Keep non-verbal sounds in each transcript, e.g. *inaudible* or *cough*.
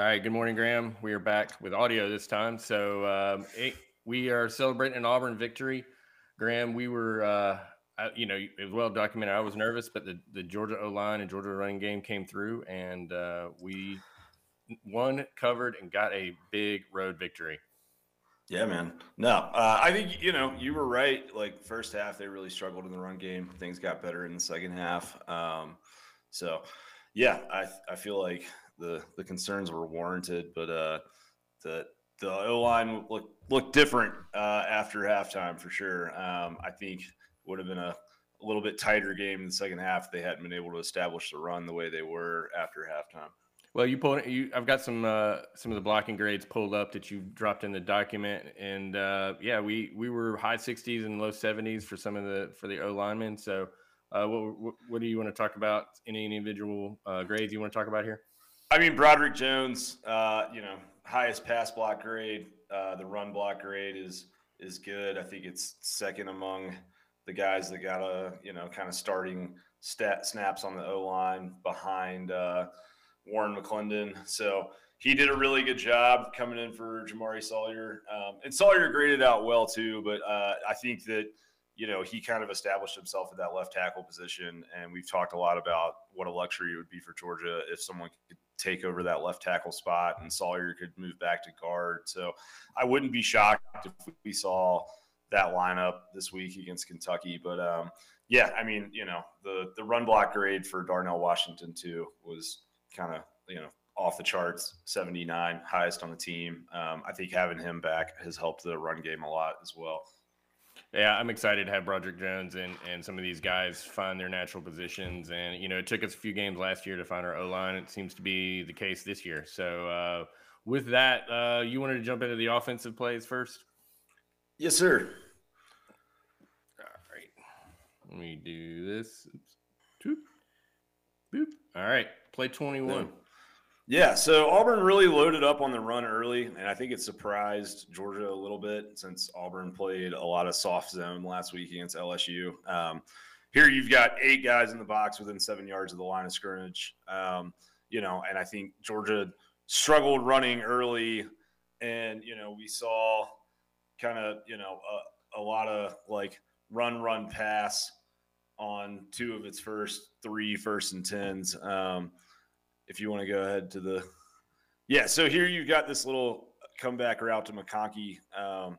All right. Good morning, Graham. We are back with audio this time. So um, it, we are celebrating an Auburn victory. Graham, we were, uh, you know, it was well documented. I was nervous, but the, the Georgia O line and Georgia running game came through, and uh, we won, covered, and got a big road victory. Yeah, man. No, uh, I think you know you were right. Like first half, they really struggled in the run game. Things got better in the second half. Um, so, yeah, I I feel like the the concerns were warranted, but uh, the the O line looked looked different uh, after halftime for sure. Um, I think would have been a, a little bit tighter game in the second half if they hadn't been able to establish the run the way they were after halftime. Well, you pulled you. I've got some uh, some of the blocking grades pulled up that you dropped in the document, and uh, yeah, we we were high 60s and low 70s for some of the for the O linemen. So, uh, what, what do you want to talk about? Any individual uh, grades you want to talk about here? I mean, Broderick Jones, uh, you know, highest pass block grade. Uh, the run block grade is is good. I think it's second among the guys that got a you know kind of starting stat snaps on the O line behind uh, Warren McClendon. So he did a really good job coming in for Jamaree Salyer, um, and Salyer graded out well too. But uh, I think that you know, he kind of established himself at that left tackle position. And we've talked a lot about what a luxury it would be for Georgia if someone could take over that left tackle spot and Salyer could move back to guard. So I wouldn't be shocked if we saw that lineup this week against Kentucky. But um, yeah, I mean, you know, the the run block grade for Darnell Washington too was kind of you know off the charts, 79, highest on the team. Um, I think having him back has helped the run game a lot as well. Yeah, I'm excited to have Broderick Jones and, and some of these guys find their natural positions. And, you know, it took us a few games last year to find our O line. It seems to be the case this year. So, uh, with that, uh, you wanted to jump into the offensive plays first? Yes, sir. All right. Let me do this. Boop. Boop. All right. Play 21. Yeah, so Auburn really loaded up on the run early, and I think it surprised Georgia a little bit since Auburn played a lot of soft zone last week against LSU. Um, here you've got eight guys in the box within seven yards of the line of scrimmage. Um, you know, and I think Georgia struggled running early, and you know we saw kind of you know a, a lot of like run, run, pass on two of its first three first and tens. Um, if you want to go ahead to the yeah so here you've got this little comeback route to mcconkey um,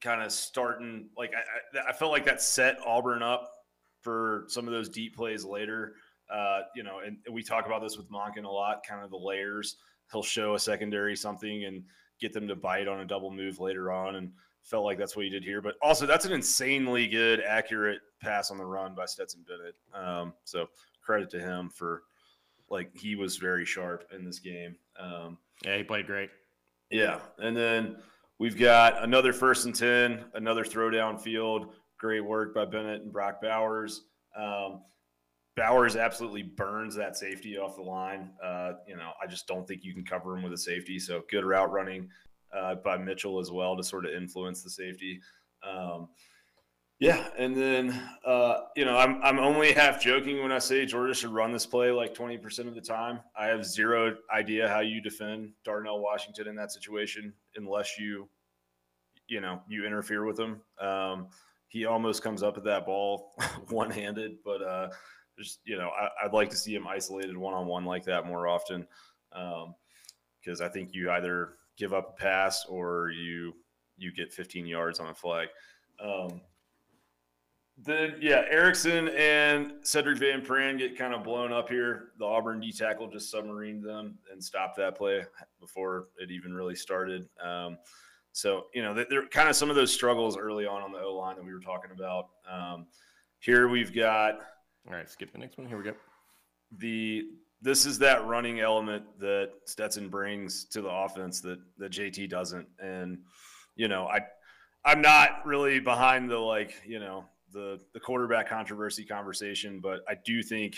kind of starting like I, I, felt like that set auburn up for some of those deep plays later. Uh, you know and, we talk about this with monken a lot kind of the layers. He'll show a secondary something and get them to bite on a double move later on and felt like that's what he did here. But also that's an insanely good accurate pass on the run by stetson bennett. Um, so credit to him for like he was very sharp in this game. Um, yeah, he played great. Yeah, and then we've got another first and ten, another throw down field. Great work by Bennett and Brock Bowers. Um, Bowers absolutely burns that safety off the line. Uh, you know, I just don't think you can cover him with a safety. So good route running uh, by Mitchell as well to sort of influence the safety. Um, yeah, and then uh, you know I'm I'm only half joking when I say Georgia should run this play like 20% of the time. I have zero idea how you defend Darnell Washington in that situation unless you you know you interfere with him. Um, he almost comes up at that ball *laughs* one handed, but uh, just you know I, would like to see him isolated one on one like that more often because um, I think you either give up a pass or you you get 15 yards on a flag. Um, then yeah, Ericson and Sedrick Van Pran get kind of blown up here. The Auburn D tackle just submarined them and stopped that play before it even really started. Um, so you know, they're kind of some of those struggles early on on the O line that we were talking about. Um, here we've got. All right, skip the next one. Here we go. The this is that running element that Stetson brings to the offense that that JT doesn't, and you know, I I'm not really behind the like you know the the quarterback controversy conversation, but I do think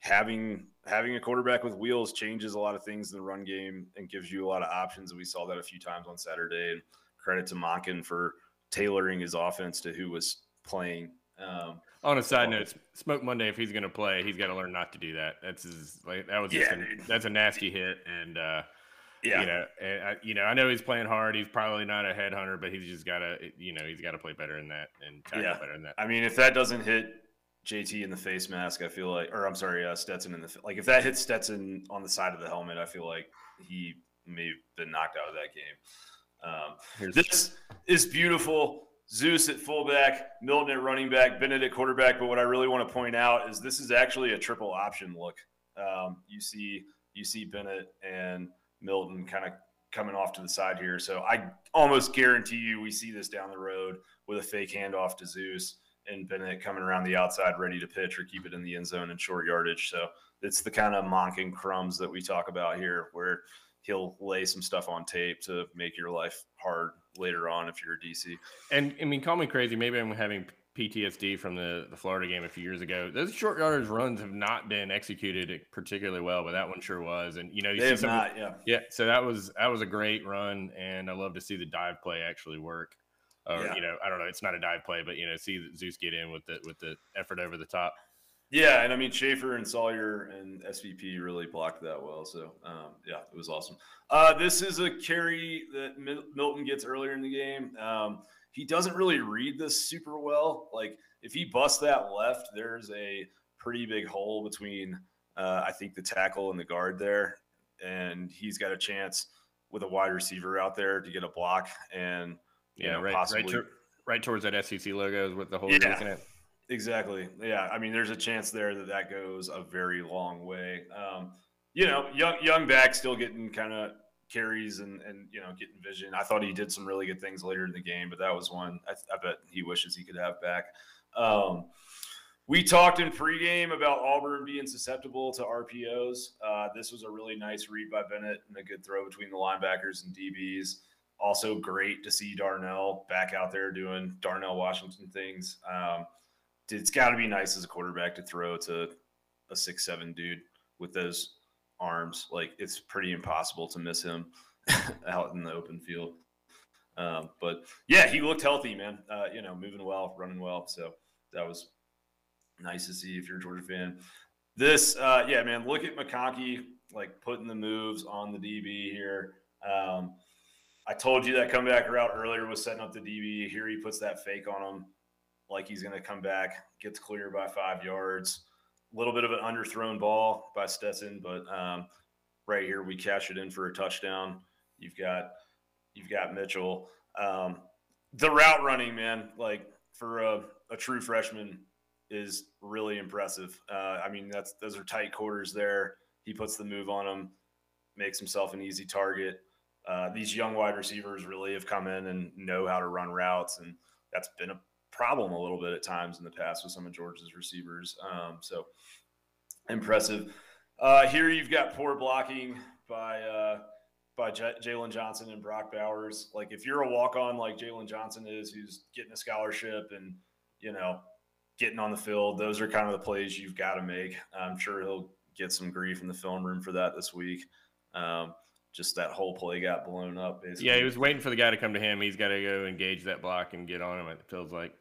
having having a quarterback with wheels changes a lot of things in the run game and gives you a lot of options. And we saw that a few times on Saturday. And credit to Monken for tailoring his offense to who was playing. Um, on a side note, Smoke Monday, if he's going to play, he's got to learn not to do that. That's his like that was yeah, a, that's a nasty hit, and uh, Yeah. You know, and I, you know, I know he's playing hard. He's probably not a headhunter, but he's just got to, you know, he's got to play better than that and tackle yeah. better than that. I mean, if that doesn't hit JT in the face mask, I feel like, or I'm sorry, uh, Stetson in the like, if that hits Stetson on the side of the helmet, I feel like he may have been knocked out of that game. Um, this is beautiful. Zeus at fullback, Milton at running back, Bennett at quarterback. But what I really want to point out is this is actually a triple option look. Um, you see, you see Bennett and Milton kind of coming off to the side here. So I almost guarantee you we see this down the road with a fake handoff to Zeus and Bennett coming around the outside ready to pitch or keep it in the end zone and short yardage. So it's the kind of Monken crumbs that we talk about here where he'll lay some stuff on tape to make your life hard later on if you're a DC. And I mean, call me crazy. Maybe I'm having PTSD from the, the Florida game a few years ago. Those short yardage runs have not been executed particularly well, but that one sure was. And you know, you they have not, yeah, yeah. So that was that was a great run, and I love to see the dive play actually work. Or yeah. you know, I don't know, it's not a dive play, but you know, see Zeus get in with the with the effort over the top. Yeah, and I mean Shaffer and Salyer and SVP really blocked that well. So um, yeah, it was awesome. Uh, this is a carry that Milton gets earlier in the game. Um, he doesn't really read this super well. Like if he busts that left, there's a pretty big hole between uh, I think the tackle and the guard there, and he's got a chance with a wide receiver out there to get a block and yeah, know, right, possibly right, to, right, towards that SEC logo is what the hole yeah. looking at. Exactly. Yeah. I mean, there's a chance there that that goes a very long way. Um, you know, young young back still getting kind of carries and and you know getting vision. I thought he did some really good things later in the game, but that was one I, I bet he wishes he could have back. Um, we talked in pregame about Auburn being susceptible to RPOs. Uh, this was a really nice read by Bennett and a good throw between the linebackers and DBs. Also, great to see Darnell back out there doing Darnell Washington things. Um, it's got to be nice as a quarterback to throw to a six seven dude with those arms. Like it's pretty impossible to miss him *laughs* out in the open field. Um, but yeah, he looked healthy, man. Uh, you know, moving well, running well. So that was nice to see if you're a Georgia fan. This, uh, yeah, man, look at McConkey like putting the moves on the DB here. Um, I told you that comeback route earlier was setting up the DB. Here he puts that fake on him like he's going to come back, gets clear by five yards. Little bit of an underthrown ball by Stetson, but um, right here we cash it in for a touchdown. You've got you've got Mitchell. Um, the route running, man, like for a, a true freshman, is really impressive. Uh, I mean, that's those are tight quarters there. He puts the move on him, makes himself an easy target. Uh, these young wide receivers really have come in and know how to run routes, and that's been a problem a little bit at times in the past with some of Georgia's receivers. Um, so impressive. Uh, here you've got poor blocking by uh, by J- Jalen Johnson and Brock Bowers. Like if you're a walk on like Jalen Johnson is, who's getting a scholarship and you know getting on the field, those are kind of the plays you've got to make. I'm sure he'll get some grief in the film room for that this week. Um, just that whole play got blown up. Basically. Yeah, he was waiting for the guy to come to him. He's got to go engage that block and get on him. It feels like.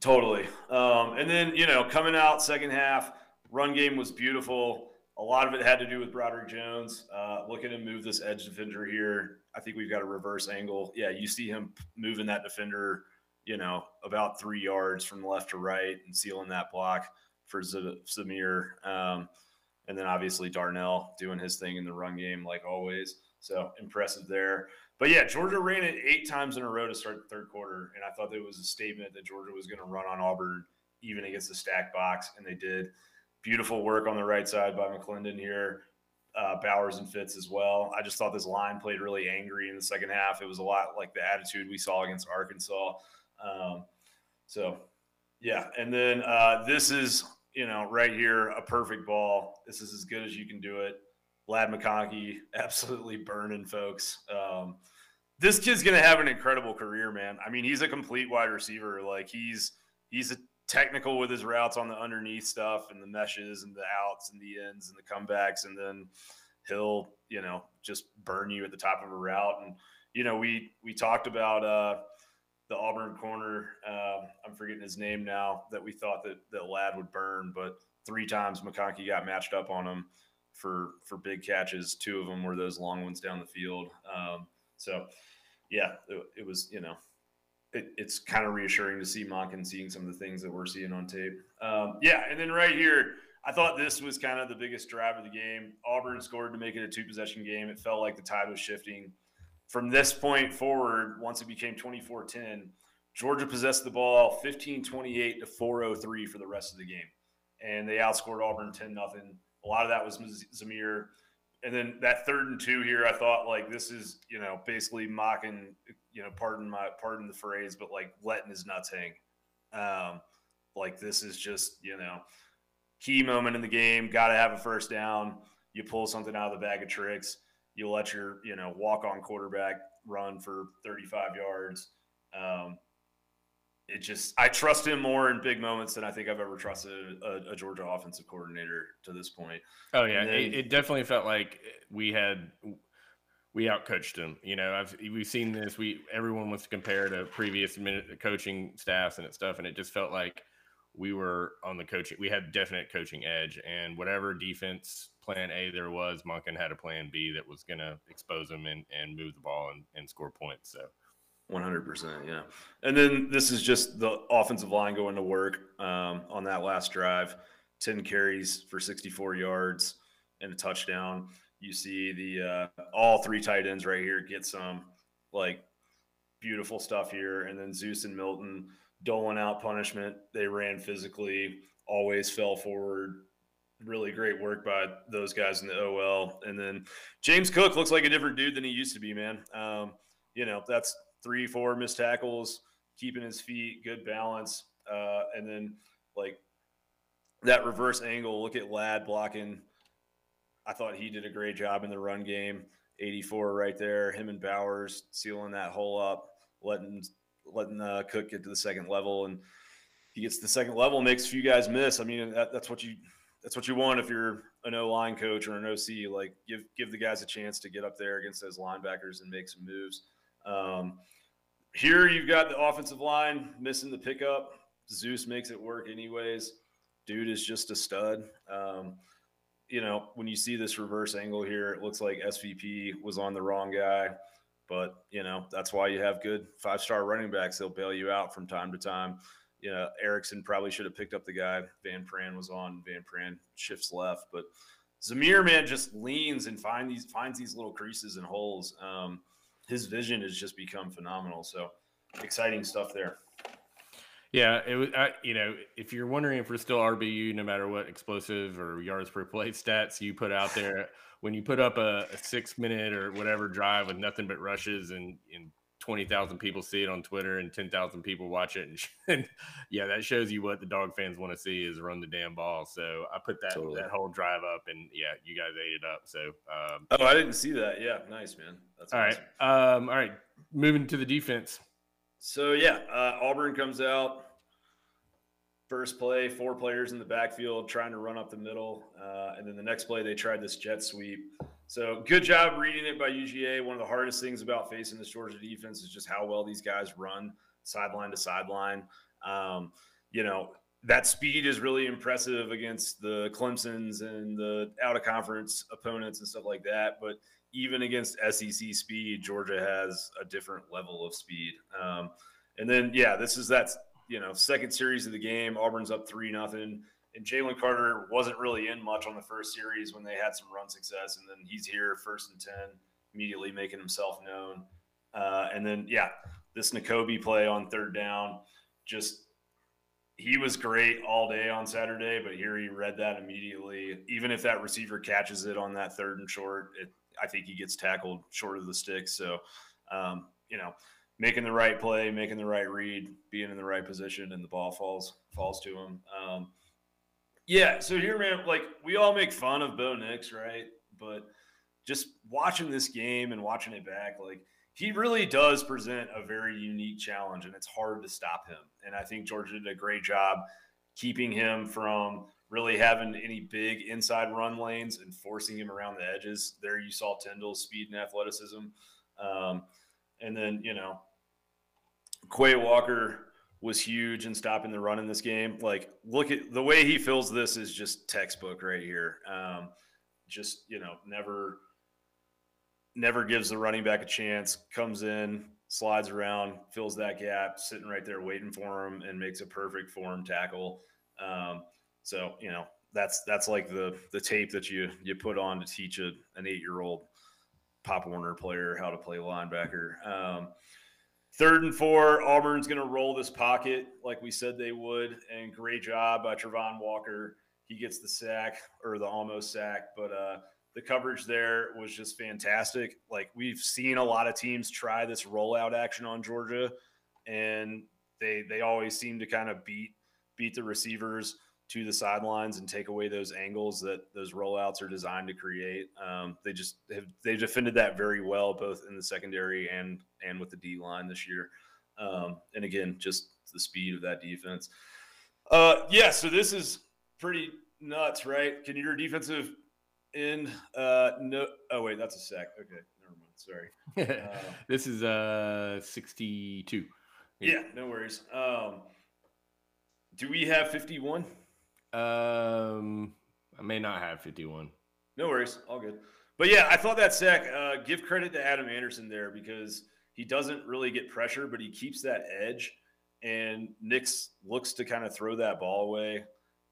Totally. Um, and then you know, coming out second half, run game was beautiful. A lot of it had to do with Broderick Jones. Uh, look at him move this edge defender here. I think we've got a reverse angle. Yeah, you see him moving that defender, you know, about three yards from left to right and sealing that block for Z- Zamir. Um, and then obviously Darnell doing his thing in the run game like always. So impressive there. But yeah, Georgia ran it eight times in a row to start the third quarter, and I thought it was a statement that Georgia was going to run on Auburn even against the stack box, and they did. Beautiful work on the right side by McClendon here. Uh, Bowers and Fitz as well. I just thought this line played really angry in the second half. It was a lot like the attitude we saw against Arkansas. Um, so, yeah. And then uh, this is, you know, right here, a perfect ball. This is as good as you can do it. Ladd McConkey *laughs* absolutely burning folks. Um, this kid's gonna have an incredible career, man. I mean, he's a complete wide receiver. Like he's he's a technical with his routes on the underneath stuff and the meshes and the outs and the ends and the comebacks, and then he'll you know just burn you at the top of a route. And you know we we talked about uh, the Auburn corner. Uh, I'm forgetting his name now. That we thought that that Ladd would burn, but three times McConkey got matched up on him for for big catches. Two of them were those long ones down the field. Um, so, yeah, it, it, was you know, it, it's kind of reassuring to see Monken seeing some of the things that we're seeing on tape. Um, yeah, and then right here, I thought this was kind of the biggest drive of the game. Auburn scored to make it a two possession game. It felt like the tide was shifting. From this point forward, once it became 24 10, Georgia possessed the ball 15 28 to 403 for the rest of the game. And they outscored Auburn 10 nothing. A lot of that was Zamir. And then that third and two here, I thought like this is, you know, basically Monken, you know, pardon my pardon the phrase, but like letting his nuts hang. Um, like this is just, you know, key moment in the game. Got to have a first down. You pull something out of the bag of tricks. You let your you know walk on quarterback run for 35 yards. Um, it just I trust him more in big moments than I think I've ever trusted a, a Georgia offensive coordinator to this point. Oh yeah, then, it, it, definitely felt like we had we outcoached him. You know, I've we've seen this. We everyone wants to compare to previous coaching staffs and it stuff, and it just felt like we were on the coaching. We had definite coaching edge, and whatever defense plan A there was, Monken had a plan B that was going to expose him and, and move the ball and, and score points. So. 100%. Yeah. And then this is just the offensive line going to work um, on that last drive 10 carries for 64 yards and a touchdown. You see the uh, all three tight ends right here get some like beautiful stuff here. And then Zeus and Milton doling out punishment. They ran physically, always fell forward. Really great work by those guys in the OL. And then James Cook looks like a different dude than he used to be, man. Um, you know, that's three, four missed tackles, keeping his feet, good balance. Uh, and then, like, that reverse angle, look at Ladd blocking. I thought he did a great job in the run game. 84 right there. Him and Bowers sealing that hole up, letting letting uh, Cook get to the second level, and he gets to the second level, makes a few guys miss. I mean, that, that's what you that's what you want if you're an O line coach or an OC. Like give give the guys a chance to get up there against those linebackers and make some moves. Um, here you've got the offensive line missing the pickup. Zeus makes it work anyways. Dude is just a stud. Um, you know, when you see this reverse angle here, it looks like SVP was on the wrong guy. But you know that's why you have good five star running backs. They'll bail you out from time to time. You know Ericson probably should have picked up the guy Van Pran was on. Van Pran shifts left, but Zamir man just leans and find these finds these little creases and holes. Um, his vision has just become phenomenal. So exciting stuff there. Yeah, it was. I, you know, if you're wondering if we're still RBU, no matter what explosive or yards per play *laughs* stats you put out there, when you put up a, a six minute or whatever drive with nothing but rushes and, and twenty thousand people see it on Twitter and ten thousand people watch it, and, *laughs* and, yeah, that shows you what the dog fans want to see is run the damn ball. So I put that totally. that whole drive up, and yeah, you guys ate it up. So um, oh, I didn't see that. Yeah, nice man. That's all awesome. right. Um, all right, moving to the defense. So yeah, uh, Auburn comes out. First play, four players in the backfield trying to run up the middle, uh, and then the next play they tried this jet sweep. So good job reading it by UGA. One of the hardest things about facing this Georgia defense is just how well these guys run sideline to sideline. Um, you know that speed is really impressive against the Clemson's and the out of conference opponents and stuff like that, but even against SEC speed, Georgia has a different level of speed. Um, and then, yeah, this is that you know second series of the game. Auburn's up three nothing, and Jalen Carter wasn't really in much on the first series when they had some run success, and then he's here first and ten, immediately making himself known. Uh, and then, yeah, this Nakobe play on third down, just he was great all day on Saturday, but here he read that immediately. Even if that receiver catches it on that third and short, it I think he gets tackled short of the stick. So, um, you know, making the right play, making the right read, being in the right position, and the ball falls falls to him. Um, yeah. So here, man, like we all make fun of Bo Nix, right? But just watching this game and watching it back, like he really does present a very unique challenge, and it's hard to stop him. And I think Georgia did a great job keeping him from really having any big inside run lanes and forcing him around the edges. There you saw Tindall's speed and athleticism. Um, and then, you know, Quay Walker was huge in stopping the run in this game. Like, look at the way he fills this is just textbook right here. Um, just you know never never gives the running back a chance. Comes in, slides around, fills that gap, sitting right there waiting for him, and makes a perfect form tackle. Um, so you know that's that's like the the tape that you you put on to teach a, an eight year old Pop Warner player how to play linebacker. Um, third and four, Auburn's going to roll this pocket like we said they would, and great job by Travon Walker. He gets the sack or the almost sack, but uh, the coverage there was just fantastic. Like we've seen a lot of teams try this rollout action on Georgia, and they they always seem to kind of beat beat the receivers to the sidelines and take away those angles that those rollouts are designed to create. Um, they just have they defended that very well, both in the secondary and and with the D line this year. Um, and again, just the speed of that defense. Uh, yeah, so this is pretty nuts, right? Can your defensive end? Uh, no. Oh wait, that's a sack. Okay, never mind. Sorry. Uh, *laughs* this is uh 62. Yeah, no worries. Um, do we have 51? Um, I may not have 51. No worries, all good. But yeah, I thought that sack. Uh, give credit to Adam Anderson there because he doesn't really get pressure, but he keeps that edge. And Nix looks to kind of throw that ball away,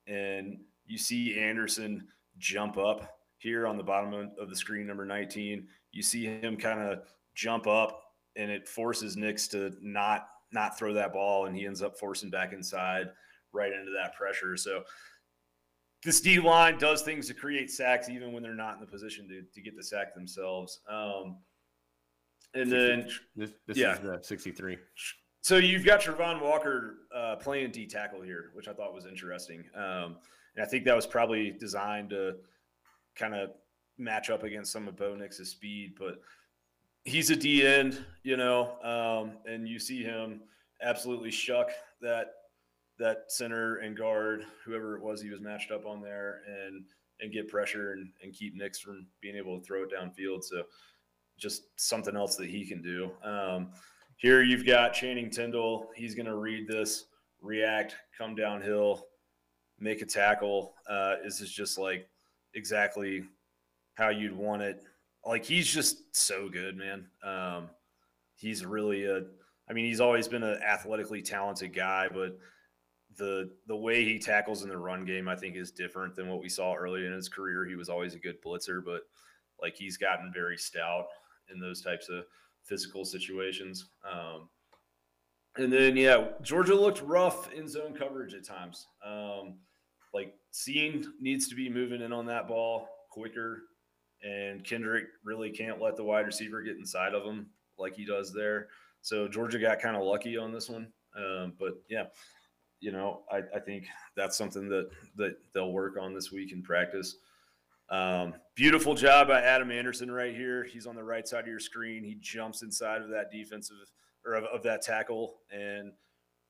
and you see Anderson jump up here on the bottom of the screen, number 19. You see him kind of jump up, and it forces Nix to not not throw that ball, and he ends up forcing back inside right into that pressure. So this D line does things to create sacks even when they're not in the position to, to get the sack themselves. Um, and then this, this yeah. is uh, 63. So you've got Travon Walker uh, playing D tackle here, which I thought was interesting. Um, and I think that was probably designed to kind of match up against some of Bo Nix's speed, but he's a D end, you know, um, and you see him absolutely shuck that that center and guard, whoever it was he was matched up on there, and and get pressure and, and keep Nix from being able to throw it downfield. So just something else that he can do. Um, here you've got Channing Tindall. He's going to read this, react, come downhill, make a tackle. Uh, this is just like exactly how you'd want it. Like he's just so good, man. Um, he's really a. I mean, he's always been an athletically talented guy, but the the way he tackles in the run game, I think, is different than what we saw early in his career. He was always a good blitzer, but like he's gotten very stout in those types of physical situations. Um, and then yeah, Georgia looked rough in zone coverage at times. Um, like Cine needs to be moving in on that ball quicker, and Kendrick really can't let the wide receiver get inside of him like he does there. So Georgia got kind of lucky on this one. Um, but yeah, you know, I, I think that's something that that they'll work on this week in practice. Um, beautiful job by Adam Anderson right here. He's on the right side of your screen. He jumps inside of that defensive or of, of that tackle and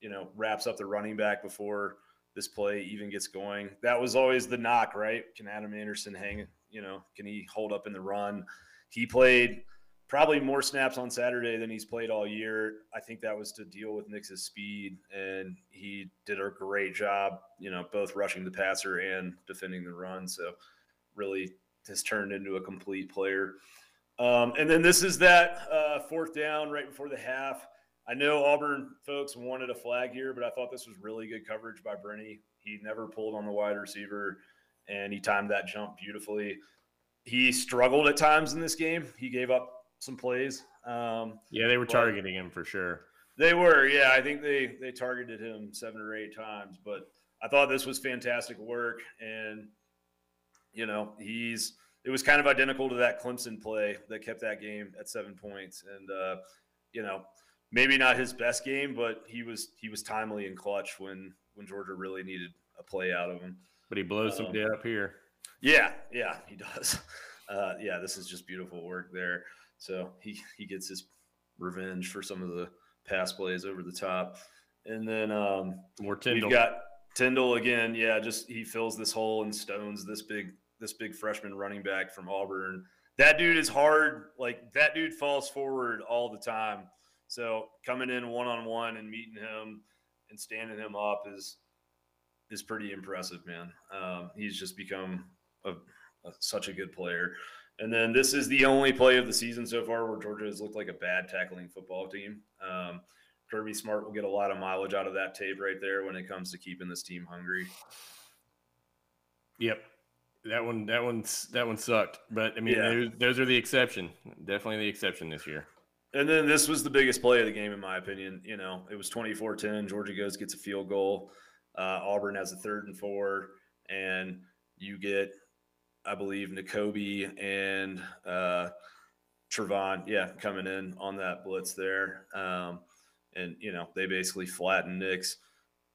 you know wraps up the running back before this play even gets going. That was always the knock, right? Can Adam Anderson hang? You know, can he hold up in the run? He played probably more snaps on Saturday than he's played all year. I think that was to deal with Nix's speed, and he did a great job, you know, both rushing the passer and defending the run. So, really has turned into a complete player. Um, and then this is that uh, fourth down right before the half. I know Auburn folks wanted a flag here, but I thought this was really good coverage by Brenny. He never pulled on the wide receiver, and he timed that jump beautifully. He struggled at times in this game. He gave up some plays. Um, yeah, they were targeting him for sure. They were, yeah. I think they they targeted him seven or eight times, but I thought this was fantastic work, and you know he's it was kind of identical to that Clemson play that kept that game at seven points, and uh, you know maybe not his best game, but he was he was timely and clutch when when Georgia really needed a play out of him. But he blows um, some dead up here. Yeah, yeah, he does. *laughs* Uh, yeah, this is just beautiful work there. So he he gets his revenge for some of the pass plays over the top. And then um, more Tindall. We've got Tindall again. Yeah, just he fills this hole and stones this big this big freshman running back from Auburn. That dude is hard. Like that dude falls forward all the time. So coming in one on one and meeting him and standing him up is is pretty impressive, man. Um, he's just become a such a good player. And then this is the only play of the season so far where Georgia has looked like a bad tackling football team. Um, Kirby Smart will get a lot of mileage out of that tape right there when it comes to keeping this team hungry. Yep, that one, that one's that one sucked. But I mean, yeah. those, those are the exception. Definitely the exception this year. And then this was the biggest play of the game, in my opinion. You know, it was 24 10. Georgia goes, gets a field goal. Uh, Auburn has a third and four. And you get, I believe, Nakobe and uh, Travon, yeah, coming in on that blitz there. Um, and, you know, they basically flatten Nix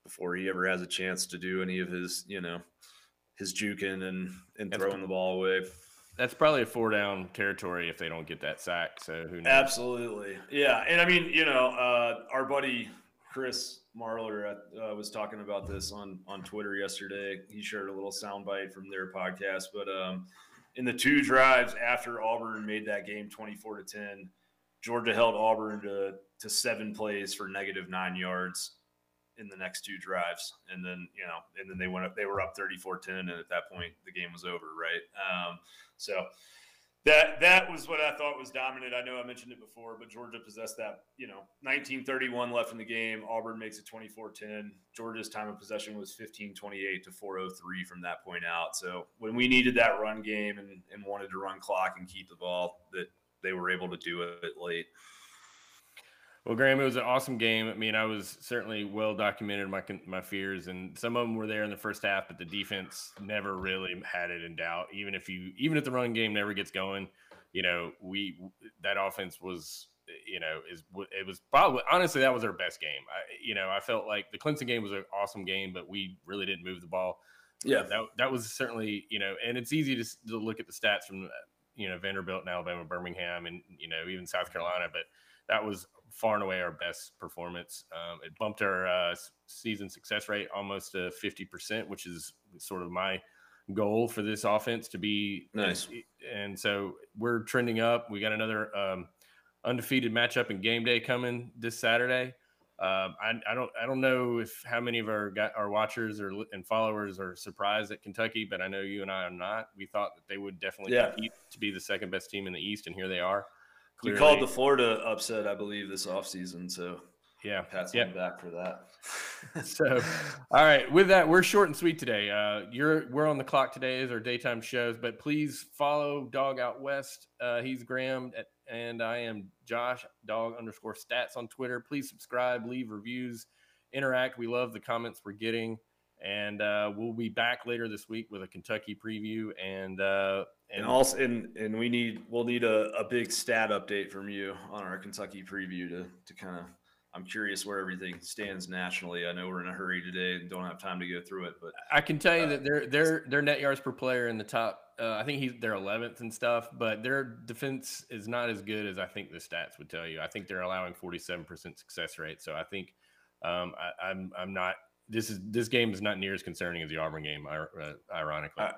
before he ever has a chance to do any of his, you know, his juking and, and throwing the ball away. That's probably a four down territory if they don't get that sack. So who knows? Absolutely. Yeah. And I mean, you know, uh, our buddy Chris Marler uh, was talking about this on, on Twitter yesterday. He shared a little soundbite from their podcast. But um, in the two drives after Auburn made that game 24 to 10, Georgia held Auburn to, to seven plays for negative nine yards in the next two drives. And then, you know, and then they went up, they were up 34 10. And at that point, the game was over, right? Um, so that that was what I thought was dominant. I know I mentioned it before, but Georgia possessed that, you know, 1931 left in the game. Auburn makes it 24-10. Georgia's time of possession was 15-28 to 403 from that point out. So when we needed that run game and, and wanted to run clock and keep the ball, that they were able to do it late. Well, Graham, it was an awesome game. I mean, I was certainly well documented my my fears, and some of them were there in the first half, but the defense never really had it in doubt. Even if you, even if the run game never gets going, you know, we that offense was, you know, is it was probably honestly that was our best game. I, you know, I felt like the Clemson game was an awesome game, but we really didn't move the ball. Uh, yeah, that that was certainly you know, and it's easy to, to look at the stats from uh, you know Vanderbilt and Alabama, Birmingham, and you know even South Carolina, but that was far and away our best performance. Um, it bumped our uh, season success rate almost to 50%, which is sort of my goal for this offense to be nice. And so we're trending up. We got another um, undefeated matchup in game day coming this Saturday. Um, I, I, don't I don't know if how many of our our watchers or and followers are surprised at Kentucky, but I know you and I are not. We thought that they would definitely yeah. compete to be the second best team in the East, and here they are. Clearly. You called the Florida upset, I believe, this offseason. So yeah, pats yeah. back for that. *laughs* so, all right, with that, we're short and sweet today. Uh, you're we're on the clock today as our daytime shows, but please follow Dog Out West. Uh, he's Graham, at, and I am Josh Dog underscore Stats on Twitter. Please subscribe, leave reviews, interact. We love the comments we're getting and uh, we'll be back later this week with a Kentucky preview and uh, and, also and and we need we'll need a, a big stat update from you on our Kentucky preview to to kind of I'm curious where everything stands nationally. I know we're in a hurry today and don't have time to go through it, but I can tell you uh, that their their their net yards per player in the top. Uh, I think he's their 11th and stuff, but their defense is not as good as I think the stats would tell you. I think they're allowing 47% success rate, so I think um, I, I'm I'm not this is this game is not near as concerning as the Auburn game. Uh, ironically, I,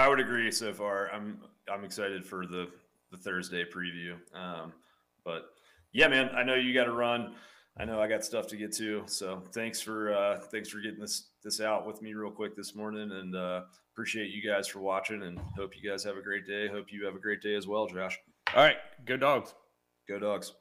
I, would agree so far. I'm I'm excited for the the Thursday preview. Um, but yeah, man, I know you got to run. I know I got stuff to get to. So thanks for uh, thanks for getting this this out with me real quick this morning, and uh, appreciate you guys for watching. And hope you guys have a great day. Hope you have a great day as well, Josh. All right, go dogs. Go dogs.